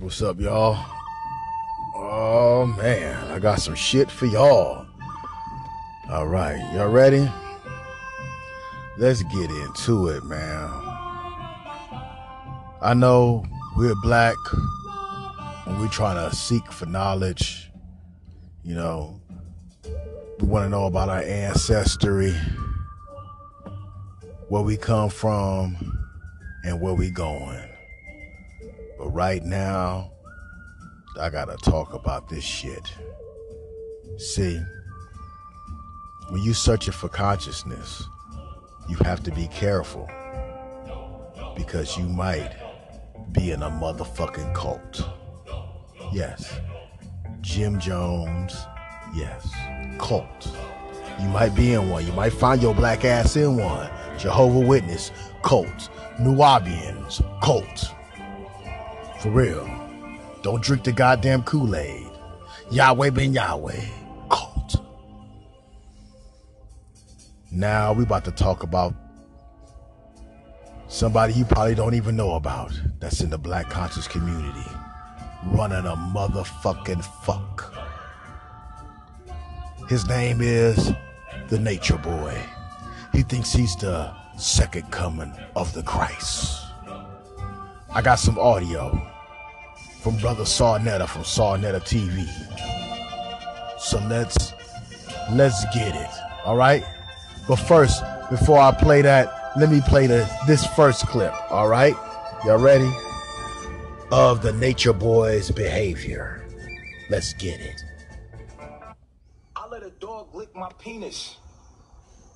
What's up, y'all? Oh man, I got some shit for y'all. All right, y'all ready? Let's get into it, man. I know we're black and we're trying to seek for knowledge. You know, we want to know about our ancestry, where we come from, and where we going. But right now, I gotta talk about this shit. See, when you searching for consciousness, you have to be careful because you might be in a motherfucking cult. Yes. Jim Jones, yes. Cult. You might be in one. You might find your black ass in one. Jehovah Witness, cult. Nubians, cult. For real. Don't drink the goddamn Kool-Aid. Yahweh ben Yahweh. Cult. Now we about to talk about somebody you probably don't even know about that's in the black conscious community. Running a motherfucking fuck. His name is the Nature Boy. He thinks he's the second coming of the Christ. I got some audio from brother Sa Neter from Sa Neter TV. So let's let's get it. All right? But first, before I play that, let me play the this first clip, all right? Y'all ready? Of the Nature Boy's behavior. Let's get it. I let a dog lick my penis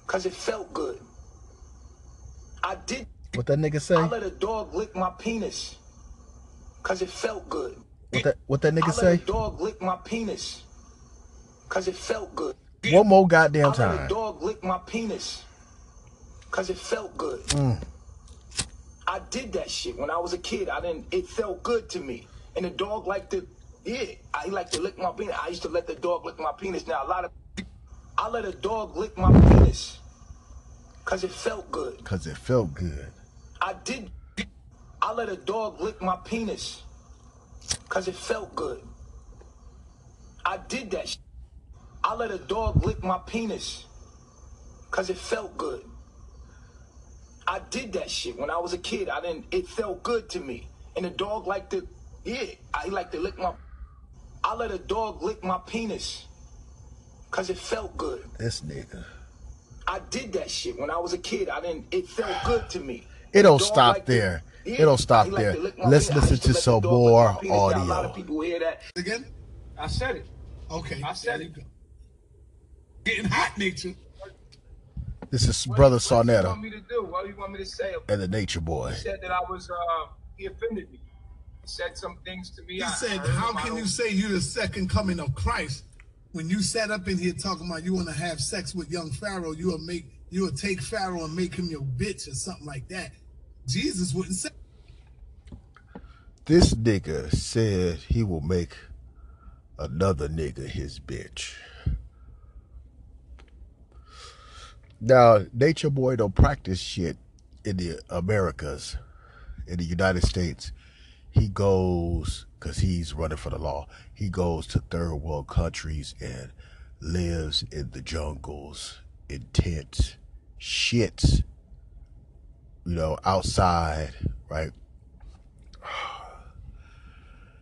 because it felt good. I did. What that nigga say? I let a dog lick my penis because it felt good. What that what that nigga I say? let a dog lick my penis because it felt good. One more goddamn I let a time. dog lick my penis because it felt good. Mm. I did that shit when I was a kid. I didn't. It felt good to me, and the dog liked to. Yeah, I like to lick my penis. I used to let the dog lick my penis. Now a lot of, I let a dog lick my penis because it felt good. Cause it felt good. I did. I let a dog lick my penis because it felt good. I did that. Sh- I let a dog lick my penis because it felt good. I did that shit when I was a kid. I didn't. It felt good to me, and the dog liked to. Yeah, I like to lick my. I let a dog lick my penis because it felt good. This nigga. I did that shit when I was a kid. I didn't. It felt good to me. It don't stop like to- there. Yeah, It don't stop he like there. to lick my Let's penis. I listen used to let some more my penis. Now, A lot audio. of people hear that. Again? I said it. Okay. I said it. Getting hot, nature. This is What- brother What do you want me to do? What do you want me to say? and the Nature Boy. He said that I was. Uh, he offended me. He said some things to me. He I- said, I How him. I can you say you're the second coming of Christ when you sat up in here talking about you want to have sex with young Pharaoh? You will make you will take Pharaoh and make him your bitch or something like that. Jesus wouldn't say This nigga said he will make another nigga his bitch. Now, Nature Boy don't practice shit in the Americas, in the United States. He goes, because he's running for the law, he goes to third world countries and lives in the jungles, in tents, shits, you know, outside, right?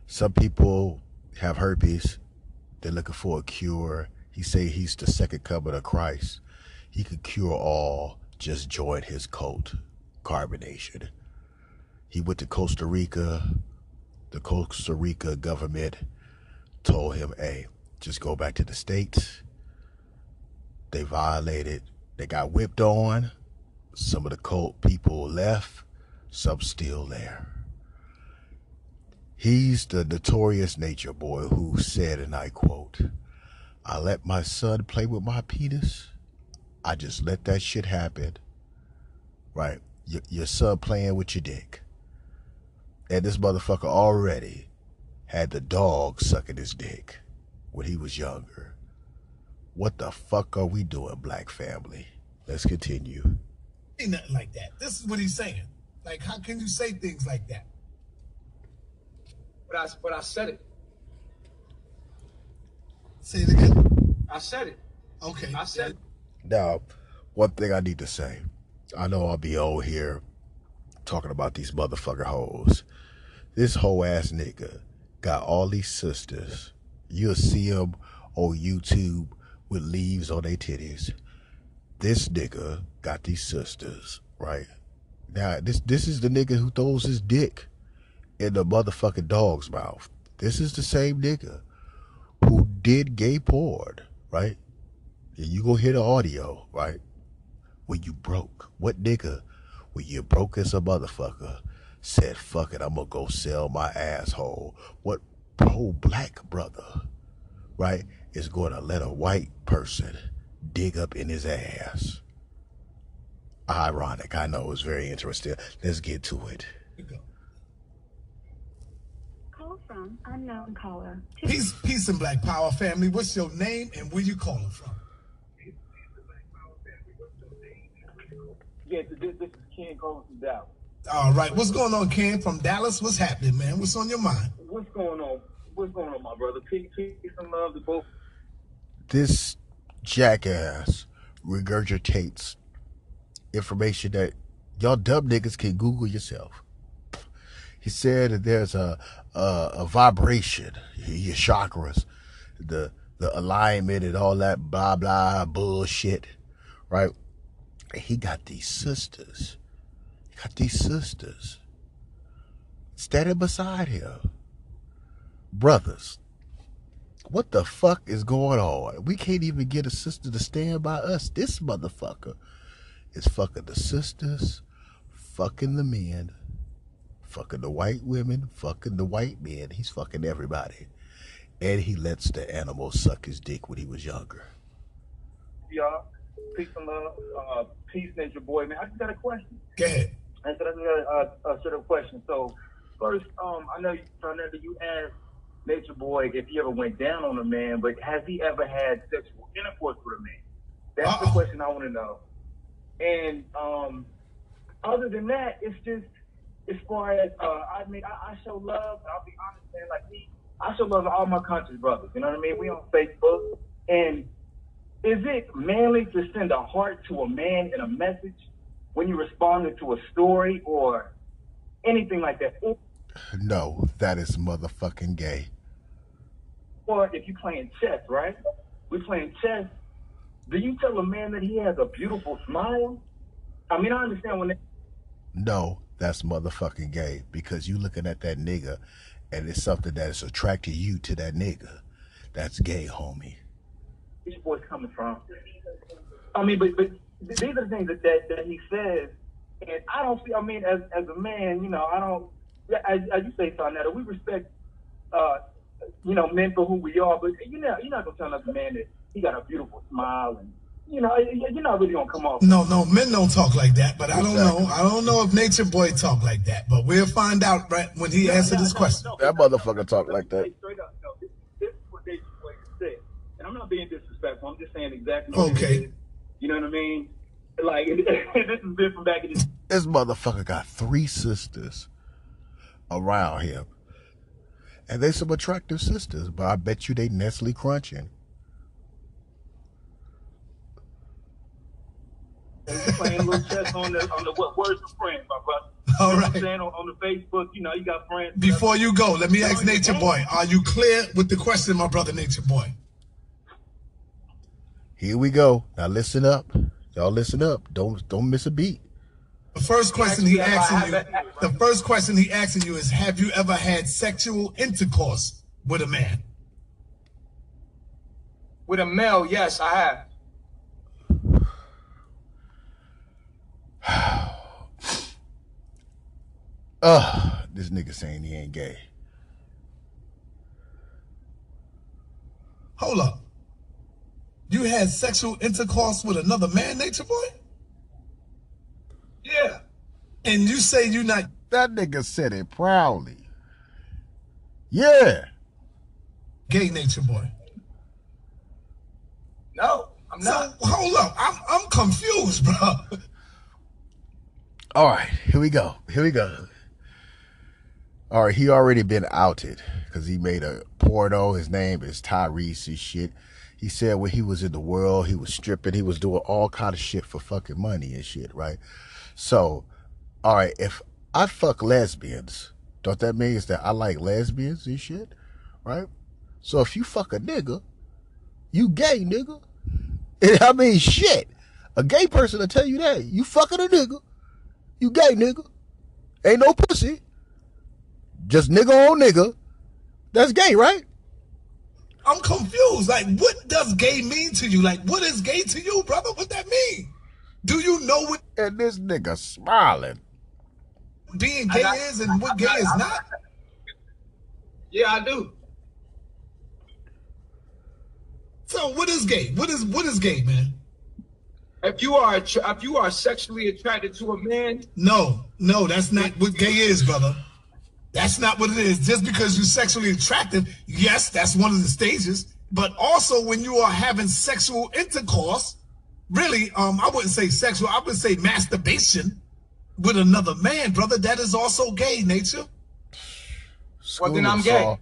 Some people have herpes. They're looking for a cure. He say he's the second coming of Christ. He could cure all. Just join his cult, carbonation. He went to Costa Rica. The Costa Rica government told him, "Hey, just go back to the states." They violated. They got whipped on. Some of the cult people left. Some still there. He's the notorious nature boy who said, and I quote, I let my son play with my penis. I just let that shit happen. Right. Your, your son playing with your dick. And this motherfucker already had the dog sucking his dick when he was younger. What the fuck are we doing, black family? Let's continue. Ain't nothing like that. This is what he's saying. Like, how can you say things like that? but I but I said it. Say it again. I said it. Okay. I said it. Now, one thing I need to say. I know I'll be old here talking about these motherfucker hoes. This whole ass nigga got all these sisters. You'll see them on YouTube with leaves on their titties. This nigga got these sisters, right? Now, this this is the nigga who throws his dick in the motherfucking dog's mouth. This is the same nigga who did gay porn, right? And you go hear the audio, right? When you broke. What nigga, when you broke as a motherfucker, said, fuck it, I'm gonna go sell my asshole. What pro black brother, right, is gonna let a white person dig up in his ass? Ironic, I know, it's very interesting. Let's get to it. Here. Call from unknown caller. Peace, peace and black power family. What's your name and where you calling from? Yeah, this, this is Ken calling from Dallas. All right. What's going on, Ken from Dallas? What's happening, man? What's on your mind? What's going on? What's going on, my brother? Peace, peace and love to both. This jackass regurgitates information that y'all dumb niggas can Google yourself. He said that there's a a, a vibration, your chakras, the the alignment and all that blah blah bullshit, right? He got these sisters. He got these sisters standing beside him. Brothers, what the fuck is going on? We can't even get a sister to stand by us. This motherfucker is fucking the sisters, fucking the men, fucking the white women, fucking the white men. He's fucking everybody. And he lets the animals suck his dick when he was younger. Y'all, peace and love. Uh, peace, nature boy, man. I just got a question. Go ahead. I I just got a, a, a sort of question. So, first, um, I know you, Fernando, you asked Nature Boy if he ever went down on a man, but has he ever had sexual intercourse with a man? That's the Uh-oh. question I want to know. And um, other than that, it's just as far as uh, I mean, I, I show love. I'll be honest, man. Like me, I show love to all my conscious brothers. You know what I mean? We on Facebook, and is it manly to send a heart to a man in a message when you responded to a story or anything like that? No, that is motherfucking gay. or if you playing chess, right? We playing chess. Do you tell a man that he has a beautiful smile? I mean, I understand when they, No, that's motherfucking gay because you looking at that nigga and it's something that is attracting you to that nigga. That's gay, homie. these boys coming from. I mean, but but these are the things that that, that he says, and I don't see. I mean, as as a man, you know, I don't. Yeah, As, as you say, Sa Neter, we respect, uh, you know, men for who we are, but you know, you're not gonna tell another man that he got a beautiful smile and. You know, you're not really gonna come off. No, no, men don't talk like that, but I don't know. I don't know if Nature Boy talk like that, but we'll find out right when he answered this question. That motherfucker talk like that. Straight up, no, this, this is what Nature Boy said, and I'm not being disrespectful. I'm just saying exactly. What Okay. It is. You know what I mean? Like this has been from back in the This motherfucker got three sisters around him. And they some attractive sisters, but I bet you they Nestle crunching. playing little chess on the on the what words of friends, my brother. All You know what I'm right. saying on, on the Facebook, you know, you got friends. Before you go, let me ask Nature Boy, are you clear with the question, my brother Nature Boy? Here we go. Now listen up. Y'all listen up. Don't don't miss a beat. The first question he asking you, the first question he asking you is, have you ever had sexual intercourse with a man? With a male, yes, I have. Ugh, this nigga saying he ain't gay. Hold up. You had sexual intercourse with another man, Nature Boy? Yeah. And you say you're not That nigga said it proudly. Yeah. gay, Nature Boy? No, I'm So not. hold up. I'm I'm confused, bro. All right, here we go. Here we go. All right, he already been outed because he made a porno. His name is Tyrese and shit. He said when he was in the world, he was stripping, he was doing all kind of shit for fucking money and shit, right? So, all right, if I fuck lesbians, don't that mean that I like lesbians and shit, right? So if you fuck a nigga, you gay nigga. I mean shit. A gay person will tell you that. You fucking a nigga. You gay nigga. Ain't no pussy. Just nigga on nigga. That's gay, right? I'm confused. Like, what does gay mean to you? Like, what is gay to you, brother? What that mean? Do you know what And this nigga smiling. Being gay I- is and what gay is not? Yeah, I do. So, what is gay? What is what is gay, man? If you are if you are sexually attracted to a man, No, no, that's not what gay is, brother. That's not what it is. Just because you're sexually attractive, yes, that's one of the stages. But also when you are having sexual intercourse, really, um, I wouldn't say sexual, I would say masturbation with another man, brother. That is also gay nature. Well, then I'm gay. thought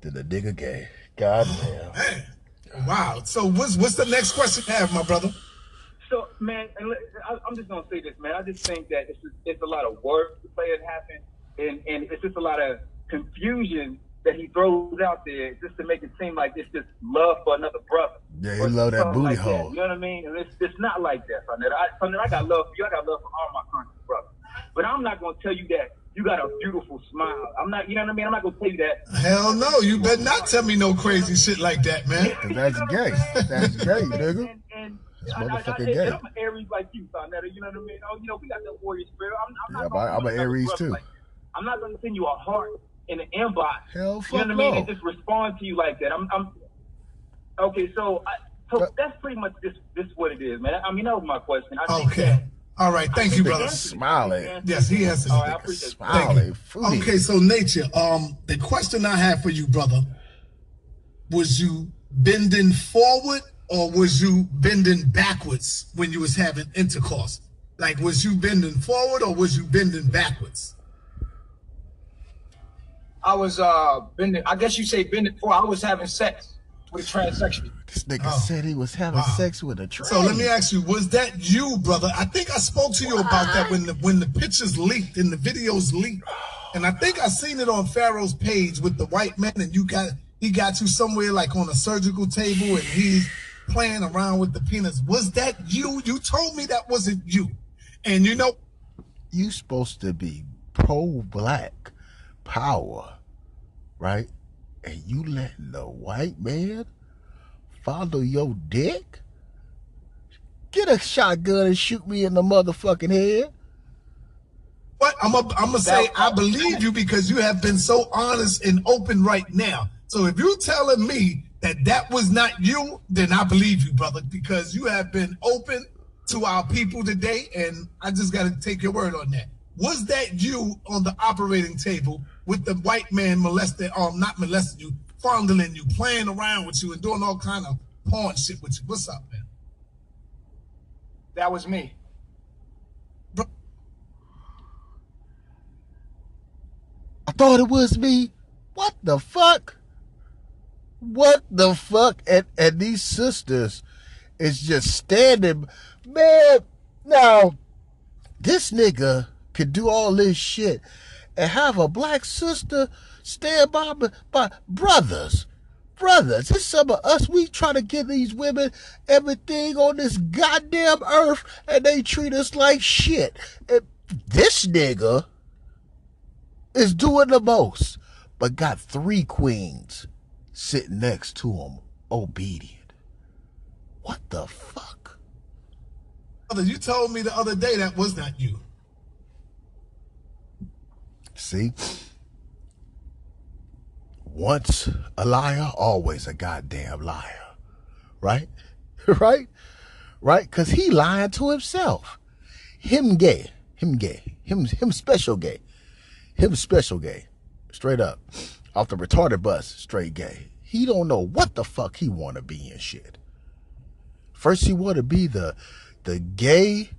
That the nigga gay. God damn. Man, wow. So what's what's the next question you have, my brother? So, man, I- I'm just gonna say this, man. I just think that it's just, it's a lot of work to play it happen, and and it's just a lot of confusion that he throws out there just to make it seem like it's just love for another brother. Yeah, he love that booty like hole. You know what I mean? And it's it's not like that, Sonnet. I, Sonnet, I got love for you. I got love for all my country brothers. But I'm not gonna tell you that you got a beautiful smile. I'm not. You know what I mean? I'm not gonna tell you that. Hell no, you better not tell me no crazy shit like that, man. Cause that's gay. That's gay, nigga. And, and That's I- I- I- motherfucking and gay. I'm an Aries like you, Sa Neter. You know what I mean? Oh, you know, we got that warrior spirit. I'm, I'm Yeah, not I'm an Aries too. like. I'm not gonna send you a heart in an inbox. Hell You know what I mean? no. And just respond to you like that. I'm, I'm okay. So, I, so But- that's pretty much this, this is what it is, man. I mean, that was my question. I think Okay. that- All right, thank you, I think brother. the answer- Smiling. Yes, he has. All it. right, I appreciate it. Thank Smiling. Okay, so nature. Um, the question I have for you, brother, was you bending forward or was you bending backwards when you was having intercourse? Like, was you bending forward or was you bending backwards? I was uh bending. I guess you say bending before. I was having sex with a transsexual. Oh. This nigga said he was having Wow. sex with a trans. So let me ask you, was that you, brother? I think I spoke to you about that when the when the pictures leaked and the videos leaked. And I think I seen it on Pharaoh's page with the white man and you got he got you somewhere like on a surgical table and he's playing around with the penis. Was that you? You told me that wasn't you. And you know, you supposed to be pro black power, right? And you letting the white man follow your dick? Get a shotgun and shoot me in the motherfucking head. what I'm gonna say I believe you because you have been so honest and open right now. So if you're telling me that that was not you, then I believe you, brother, because you have been open to our people today, and I just got to take your word on that. Was that you on the operating table with the white man molesting, um, not molesting you, fondling you, playing around with you, and doing all kind of porn shit with you? What's up, man? That was me. I thought it was me. What the fuck? What the fuck? And and these sisters is just standing, man. Now, this nigga could do all this shit and have a black sister stand by by brothers. Brothers, it's some of us. We try to give these women everything on this goddamn earth, and they treat us like shit. And this nigga is doing the most, but got three queens sitting next to him, obedient. What the fuck? You told me the other day that was not you. See? Once a liar, always a goddamn liar. Right? right? Right? Because he lying to himself. Him gay. Him gay. Him, him special gay. Him special gay. Straight up. Off the retarded bus, straight gay. He don't know what the fuck he want to be and shit. First he want to be the the gay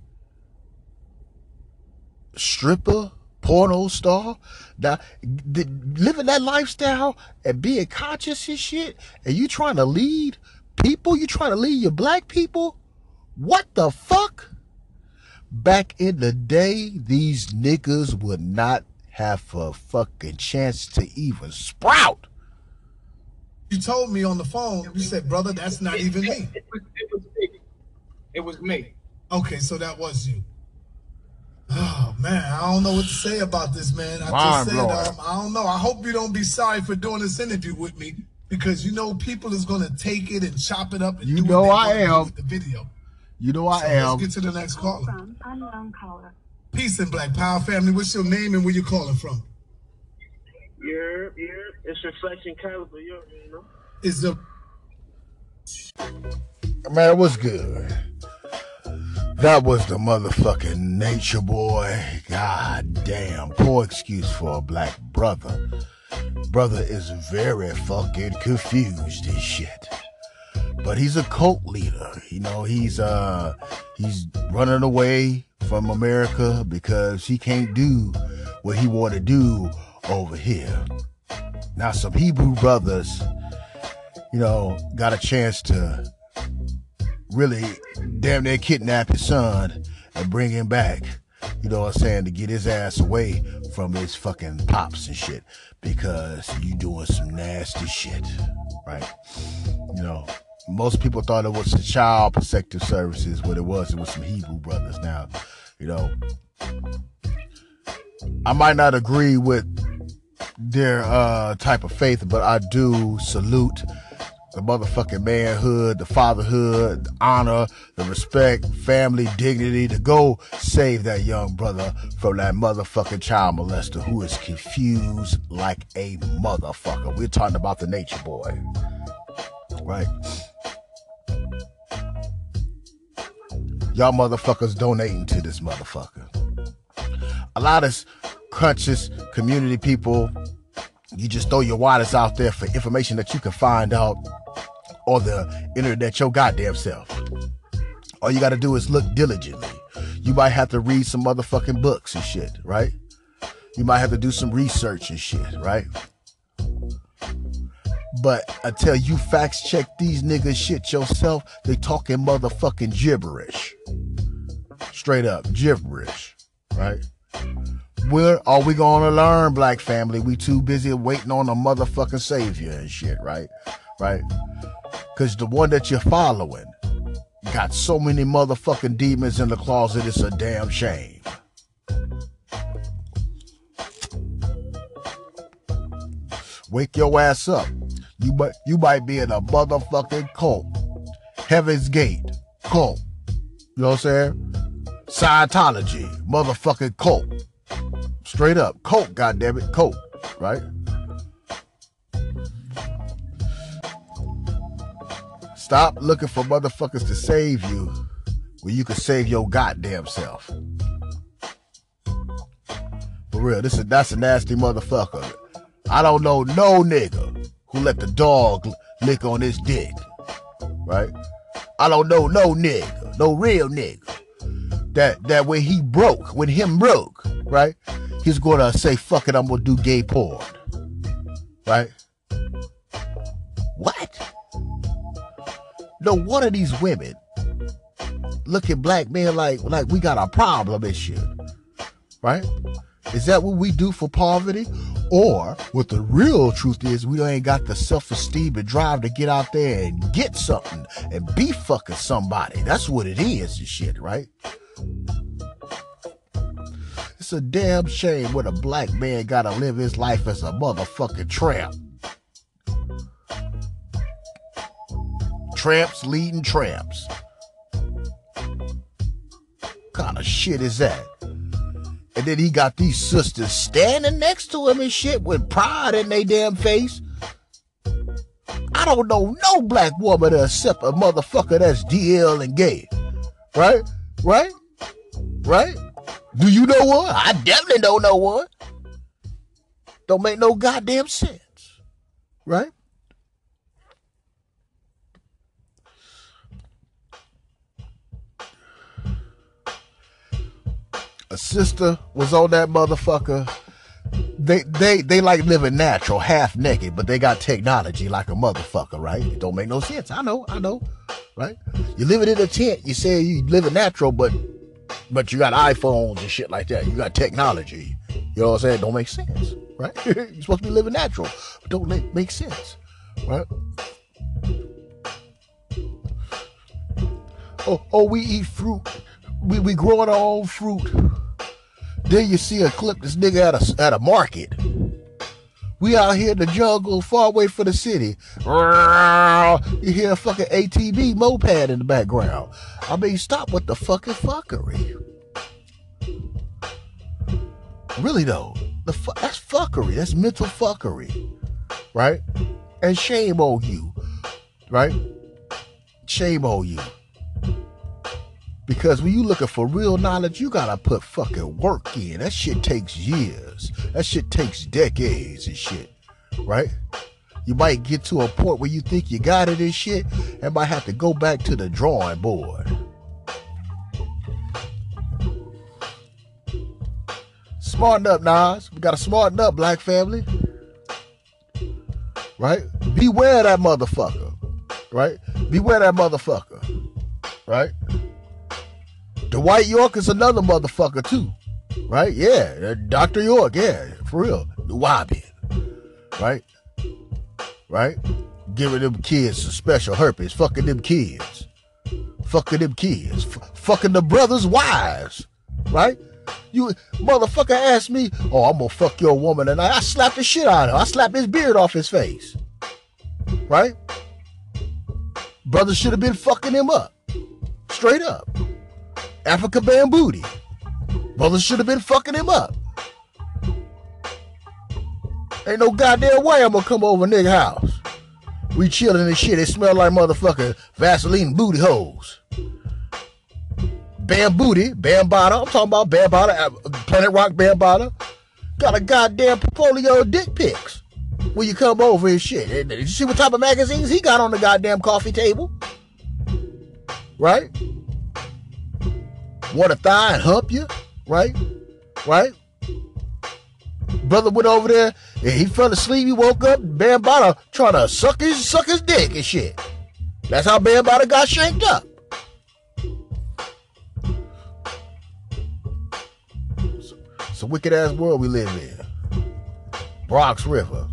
stripper porno star, now, the, living that lifestyle and being conscious and shit, and you trying to lead people, you trying to lead your black people? What the fuck? Back in the day, these niggas would not have a fucking chance to even sprout. You told me on the phone, you said, brother, that's not even me. It was, it was me. It was me. Okay, so that was you. Oh man, I don't know what to say about this, man. I Mind just said, um, I don't know. I hope you don't be sorry for doing this interview with me because you know people is gonna take it and chop it up and You do know what they I wanna am. with the video. You know I So am. let's get to the next caller. From unknown caller. Peace and Black Power family. What's your name and where you calling from? Yeah, yeah. It's reflection caliber, you know. Is the Man, what's good? That was the motherfucking nature boy. God damn. Poor excuse for a black brother. Brother is very fucking confused and shit. But he's a cult leader. You know, he's uh he's running away from America because he can't do what he want to do over here. Now some Hebrew brothers, you know, got a chance to really damn near kidnap his son and bring him back. You know what I'm saying? To get his ass away from his fucking pops and shit. Because you doing some nasty shit. Right? You know, most people thought it was the child protective services. What it was, it was some Hebrew brothers. Now, you know, I might not agree with their uh type of faith, but I do salute the motherfucking manhood, the fatherhood, the honor, the respect, family, dignity to go save that young brother from that motherfucking child molester who is confused like a motherfucker. We're talking about the nature boy. Right? Y'all motherfuckers donating to this motherfucker. A lot of conscious community people you just throw your wires out there for information that you can find out or the internet your goddamn self. All you got to do is look diligently. You might have to read some motherfucking books and shit, right? You might have to do some research and shit, right? But until you facts check these niggas shit yourself, they talking motherfucking gibberish. Straight up gibberish, right? Where are we gonna learn, black family? We too busy waiting on a motherfucking savior and shit, right? Right? Cause the one that you're following got so many motherfucking demons in the closet, it's a damn shame. Wake your ass up. You might you might be in a motherfucking cult. Heaven's Gate cult. You know what I'm saying? Scientology, motherfucking cult. Straight up. Coke, goddammit. Coke. Right? Stop looking for motherfuckers to save you when you can save your goddamn self. For real, this is that's a nasty motherfucker. I don't know no nigga who let the dog lick on his dick. Right? I don't know no nigga, no real nigga. That that when he broke, when him broke, right? He's gonna say, fuck it, I'm gonna do gay porn. Right? What? No, one of these women look at black men like like we got a problem and shit. Right? Is that what we do for poverty? Or what the real truth is, we ain't got the self-esteem and drive to get out there and get something and be fucking somebody. That's what it is and shit, right? It's a damn shame when a black man gotta live his life as a motherfucking tramp. Tramps leading tramps. kind of shit is that? And then he got these sisters standing next to him and shit with pride in their damn face. I don't know no black woman to except a motherfucker that's DL and gay. Right? Right? Right? Do you know one? I definitely don't know one. Don't make no goddamn sense. Right? A sister was on that motherfucker. They they they like living natural, half naked, but they got technology like a motherfucker, right? It don't make no sense. I know, I know, right? You living in a tent. You say you living natural, but but you got iPhones and shit like that. You got technology. You know what I'm saying? Don't make sense, right? You're supposed to be living natural, but don't make, make sense, right? Oh, oh, we eat fruit. We we growing our own fruit. Then you see a clip this nigga at a at a market. We out here in the jungle, far away from the city. You hear a fucking ATV moped in the background. I mean, stop with the fucking fuckery. Really though, the fu- that's fuckery. That's mental fuckery, right? And shame on you, right? Shame on you. Because when you looking for real knowledge, you gotta put fucking work in. That shit takes years. That shit takes decades and shit. Right? You might get to a point where you think you got it and shit, and might have to go back to the drawing board. Smarten up, Nas. We gotta smarten up, black family. Right? Beware that motherfucker. Right? Beware that motherfucker. Right? Dwight York is another motherfucker too, right? Yeah, Dr. York, yeah, for real. Wabi, right? Right? Giving them kids some special herpes, fucking them kids, fucking them kids, F- fucking the brothers' wives, right? You motherfucker asked me, oh, I'm gonna fuck your woman, and I, I slapped the shit out of him. I slapped his beard off his face, right? Brother should have been fucking him up, straight up. Africa Bambooty. Brothers should have been fucking him up. Ain't no goddamn way I'm gonna come over nigga house. We chilling and shit. It smell like motherfucking Vaseline booty holes. Bambooty, Bambaataa. I'm talking about Bambaataa, uh, Planet Rock Bambaataa. Got a goddamn portfolio of dick pics when you come over and shit. Did you see what type of magazines he got on the goddamn coffee table? Right? Want a thigh and hump you, right? Right? Brother went over there and he fell asleep. He woke up, Bambaataa trying to suck his suck his dick and shit. That's how Bambaataa got shanked up. It's, a wicked ass world we live in. Bronx River.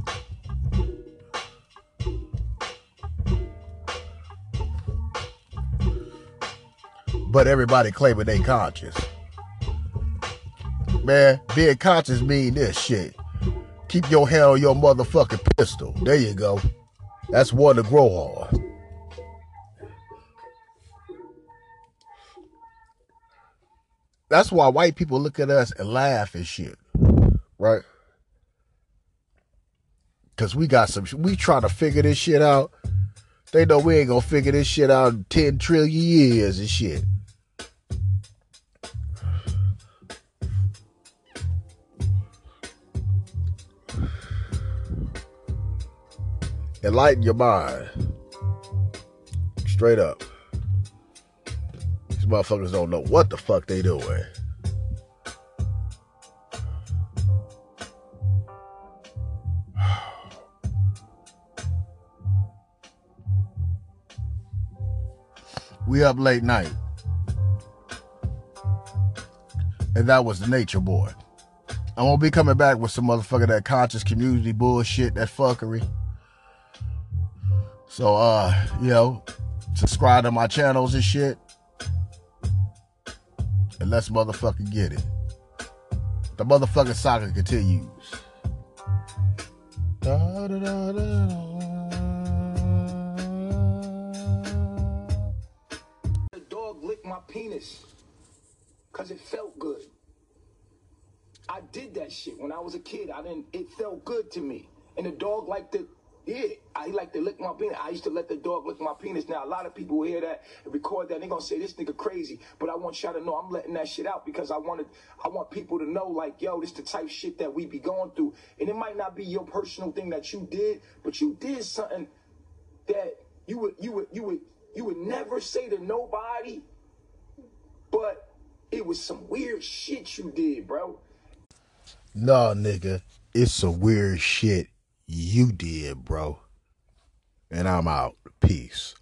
But everybody claiming they conscious. Man, being conscious mean this shit. Keep your hand on your motherfucking pistol. There you go. That's one to grow on. That's why white people look at us and laugh and shit. Right? Cause we got some we trying to figure this shit out. They know we ain't gonna figure this shit out in 10 trillion years and shit. Enlighten your mind. Straight up. These motherfuckers don't know what the fuck they doing. We up late night. And that was the nature boy. I'm gonna be coming back with some motherfucker that conscious community bullshit, that fuckery. So, uh, you know, subscribe to my channels and shit. And let's motherfucking get it. The motherfucking saga continues. The dog licked my penis because it felt good. I did that shit when I was a kid. I didn't. It felt good to me, and the dog liked to yeah, I like to lick my penis. I used to let the dog lick my penis. Now a lot of people hear that and record that. They gonna say this nigga crazy. But I want y'all to know I'm letting that shit out because I wanted I want people to know like, yo, this the type shit that we be going through. And it might not be your personal thing that you did, but you did something that you would you would you would you would never say to nobody, but It was some weird shit you did, bro. Nah, nigga, it's some weird shit you did, bro. And I'm out. Peace.